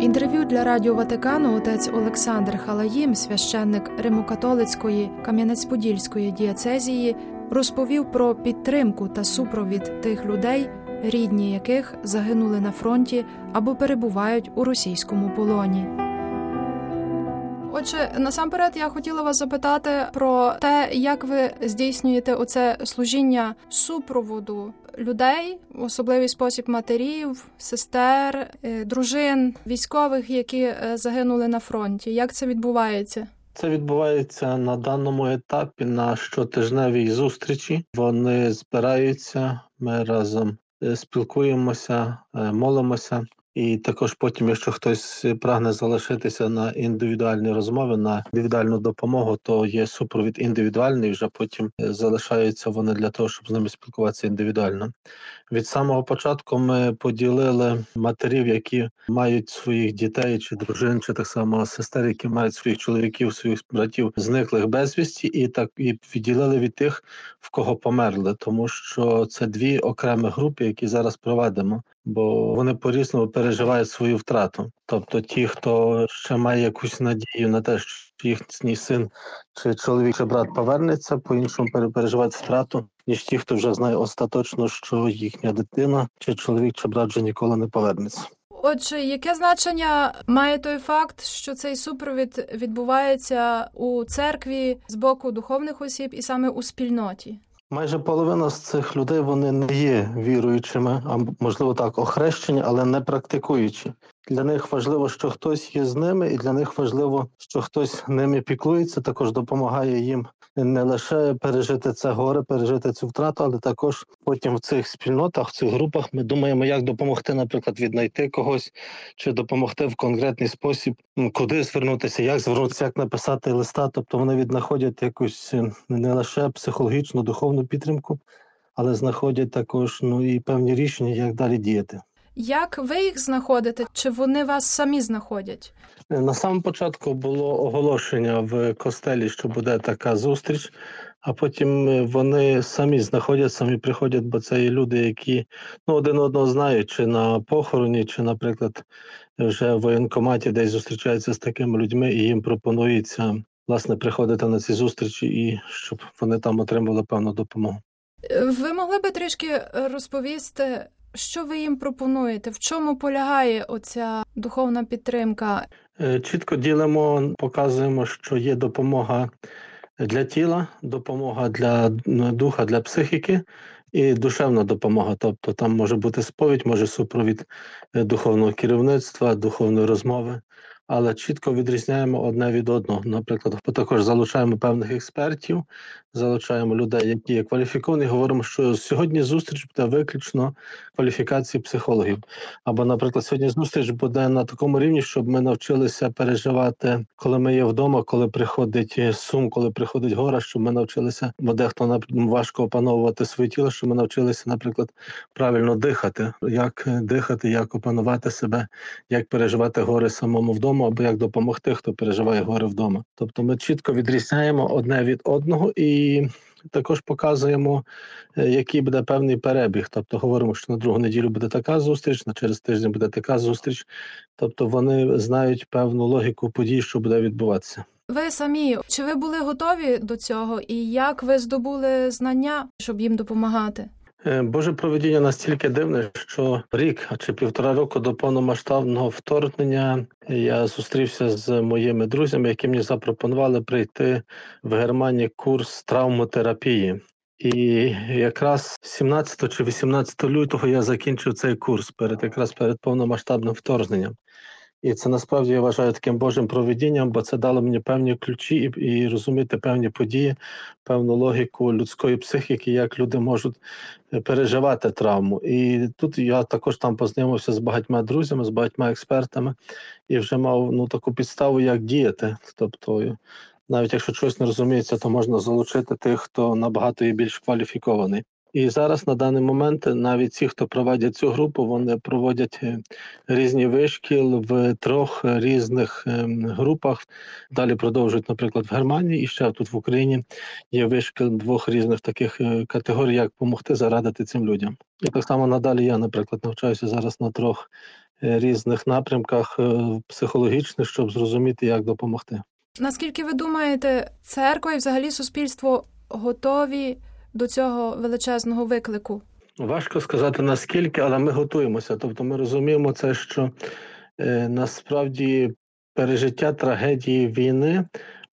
інтерв'ю для Радіо Ватикану отець Олександр Халаїм, священник Римокатолицької Кам'янець-Подільської дієцезії, розповів про підтримку та супровід тих людей, рідні яких загинули на фронті або перебувають у російському полоні. Отже, насамперед я хотіла вас запитати про те, як ви здійснюєте оце служіння супроводу людей, особливий спосіб матерів, сестер, е, дружин, військових, які е, загинули на фронті. Як це відбувається? Це відбувається на даному етапі на щотижневій зустрічі. Вони збираються, ми разом е, спілкуємося, молимося. І також потім, якщо хтось прагне залишитися на індивідуальні розмови, на індивідуальну допомогу, то є супровід індивідуальний. Вже потім залишаються вони для того, щоб з ними спілкуватися індивідуально. Від самого початку ми поділили матерів, які мають своїх дітей чи дружин, чи так само сестер, які мають своїх чоловіків, своїх братів, зниклих безвісті, і так і відділили від тих, в кого померли, тому що це дві окремі групи, які зараз проведемо бо вони по різному переживають свою втрату. Тобто, ті, хто ще має якусь надію на те, що їхній син чи чоловік чи брат повернеться, по іншому переживають втрату, ніж ті, хто вже знає остаточно, що їхня дитина чи чоловік чи брат вже ніколи не повернеться. Отже, яке значення має той факт, що цей супровід відбувається у церкві з боку духовних осіб і саме у спільноті? Майже половина з цих людей вони не є віруючими, а можливо так охрещені, але не практикуючі. Для них важливо, що хтось є з ними, і для них важливо, що хтось ними піклується, також допомагає їм не лише пережити це горе, пережити цю втрату, але також потім в цих спільнотах, в цих групах ми думаємо, як допомогти, наприклад, віднайти когось чи допомогти в конкретний спосіб, куди звернутися, як звернутися, як написати листа. Тобто вони віднаходять якусь е, не лише психологічну, духовну підтримку, але знаходять також ну і певні рішення, як далі діяти. Як ви їх знаходите? Чи вони вас самі знаходять? На самому початку було оголошення в костелі, що буде така зустріч, а потім е, вони самі знаходять, самі приходять, бо це є люди, які ну, один одного знають, чи на похороні, чи, наприклад, вже в воєнкоматі десь зустрічаються з такими людьми, і їм пропонується власне приходити на ці зустрічі і щоб вони там отримали певну допомогу. Ви могли би трішки розповісти, що ви їм пропонуєте? В чому полягає оця духовна підтримка? Е, чітко ділимо, показуємо, що є допомога для тіла, допомога для духа, для психіки і душевна допомога. Тобто там може бути сповідь, може супровід е, духовного керівництва, духовної розмови але чітко відрізняємо одне від одного. Наприклад, також залучаємо певних експертів, залучаємо людей, які є кваліфіковані. Говоримо, що сьогодні зустріч буде виключно кваліфікації психологів. Або, наприклад, сьогодні зустріч буде на такому рівні, щоб ми навчилися переживати, коли ми є вдома, коли приходить сум, коли приходить гора, щоб ми навчилися, бо дехто важко опановувати своє тіло, щоб ми навчилися, наприклад, правильно дихати, як дихати, як опанувати себе, як переживати гори самому вдома вдома, або як допомогти, хто переживає горе вдома. Тобто ми чітко відрізняємо одне від одного і. Також показуємо, е, який буде певний перебіг. Тобто говоримо, що на другу неділю буде така зустріч, на через тиждень буде така зустріч. Тобто вони знають певну логіку подій, що буде відбуватися. Ви самі чи ви були готові до цього, і як ви здобули знання, щоб їм допомагати? Е, Боже проведіння настільки дивне, що рік чи півтора року до повномасштабного вторгнення я зустрівся з моїми друзями, які мені запропонували прийти в Германії курс травмотерапії. І якраз 17 чи 18 лютого я закінчив цей курс перед якраз перед повномасштабним вторгненням. І це насправді я вважаю таким Божим проведінням, бо це дало мені певні ключі і і розуміти певні події, певну логіку людської психіки, як люди можуть е, переживати травму. І тут я також там познайомився з багатьма друзями, з багатьма експертами і вже мав ну таку підставу, як діяти. Тобто, навіть якщо щось не розуміється, то можна залучити тих, хто набагато є більш кваліфікований. І зараз на даний момент навіть ті, хто проводять цю групу, вони проводять е, різні вишкіл в трьох різних ем, групах. Далі продовжують, наприклад, в Германії і ще тут в Україні є вишкіл двох різних таких е, категорій, як допомогти зарадити цим людям. І так само надалі я, наприклад, навчаюся зараз на трьох е, різних напрямках психологічних, щоб зрозуміти, як допомогти. Наскільки ви думаєте, церква і взагалі суспільство готові до цього величезного виклику? Важко сказати наскільки, але ми готуємося. Тобто, ми розуміємо це, що е, насправді пережиття трагедії війни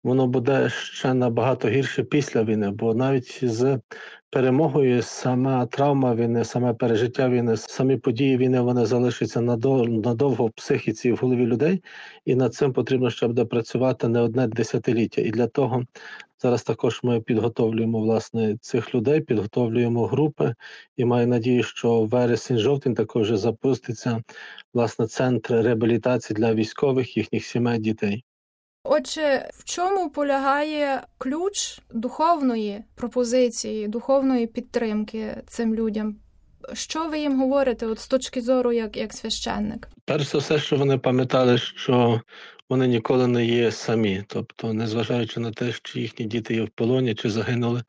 воно буде ще набагато гірше після війни, бо навіть з перемогою сама травма війни, саме пережиття війни, самі події війни вони залишаться надовго в психіці в голові людей, і над цим потрібно ще буде працювати не одне десятиліття. І для того зараз також ми підготовлюємо власне цих людей, підготовлюємо групи, і маю надію, що вересень-жовтень також запуститься власне центр реабілітації для військових, їхніх сімей, дітей. Отже, в чому полягає ключ духовної пропозиції, духовної підтримки цим людям? Що ви їм говорите, от з точки зору, як як священник? Перш за все, що вони пам'ятали, що вони ніколи не є самі. Тобто, незважаючи на те, що їхні діти є в полоні чи загинули,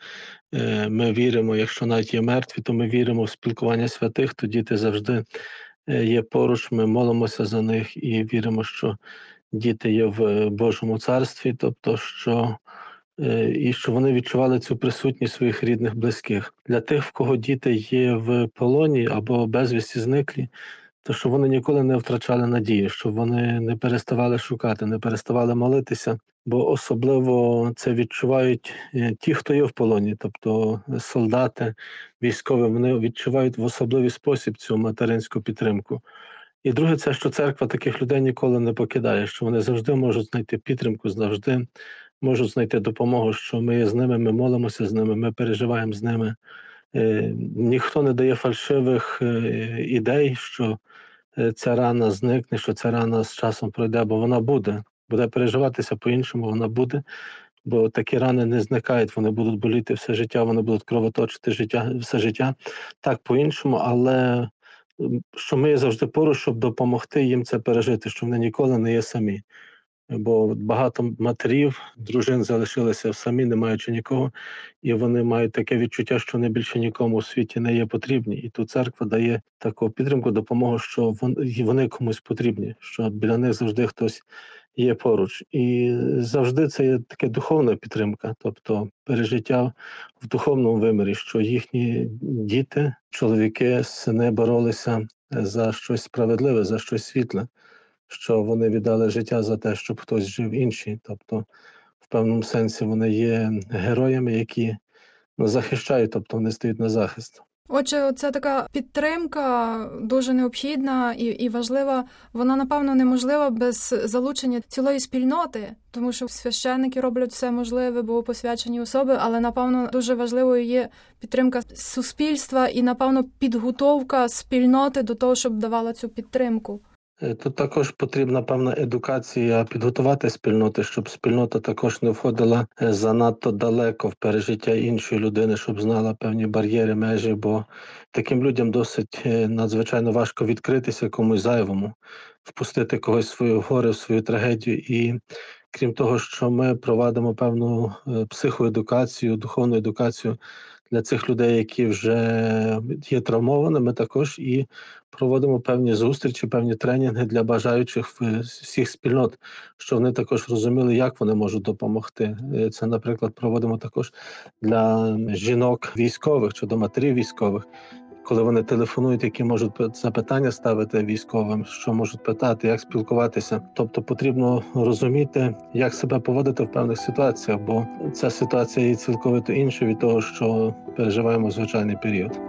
е, ми віримо, якщо навіть є мертві, то ми віримо в спілкування святих, то діти завжди е, є поруч. Ми молимося за них і віримо, що діти є в Божому царстві, тобто що е, і що вони відчували цю присутність своїх рідних близьких. Для тих, в кого діти є в полоні або безвісті зниклі, то що вони ніколи не втрачали надії, щоб вони не переставали шукати, не переставали молитися, бо особливо це відчувають е, ті, хто є в полоні, тобто солдати, військові, вони відчувають в особливий спосіб цю материнську підтримку. І друге, це що церква таких людей ніколи не покидає, що вони завжди можуть знайти підтримку, завжди можуть знайти допомогу, що ми з ними, ми молимося з ними, ми переживаємо з ними. Е, ніхто не дає фальшивих е, ідей, що е, ця рана зникне, що ця рана з часом пройде, бо вона буде. Буде переживатися по-іншому, вона буде, бо такі рани не зникають, вони будуть боліти все життя, вони будуть кровоточити життя все життя так по-іншому, але що ми завжди поруч, щоб допомогти їм це пережити, що вони ніколи не є самі. Бо багато матерів, дружин залишилися самі, не маючи нікого, і вони мають таке відчуття, що вони більше нікому у світі не є потрібні. І тут церква дає таку підтримку, допомогу, що вони комусь потрібні, що біля них завжди хтось є поруч. І завжди це є така духовна підтримка, тобто пережиття в духовному вимірі, що їхні діти, чоловіки, сини боролися за щось справедливе, за щось світле, що вони віддали життя за те, щоб хтось жив інший. Тобто, в певному сенсі вони є героями, які ну, захищають, тобто вони стоять на захист. Отже, це така підтримка дуже необхідна і і важлива. Вона напевно неможлива без залучення цілої спільноти, тому що священники роблять все можливе, бо посвячені особи, але напевно дуже важливою є підтримка суспільства і, напевно, підготовка спільноти до того, щоб давала цю підтримку. Е, тут також потрібна певна едукація, підготувати спільноти, щоб спільнота також не входила е, занадто далеко в пережиття іншої людини, щоб знала певні бар'єри, межі, бо таким людям досить е, надзвичайно важко відкритися комусь зайвому, впустити когось в свою горе, в свою трагедію. І крім того, що ми провадимо певну психоедукацію, духовну едукацію для цих людей, які вже є травмованими, також і проводимо певні зустрічі, певні тренінги для бажаючих всіх спільнот, щоб вони також розуміли, як вони можуть допомогти. Е, це, наприклад, проводимо також для жінок військових чи до матерів військових коли вони телефонують, які можуть запитання ставити військовим, що можуть питати, як спілкуватися. Тобто потрібно розуміти, як себе поводити в певних ситуаціях, бо ця ситуація є цілковито інша від того, що переживаємо звичайний період.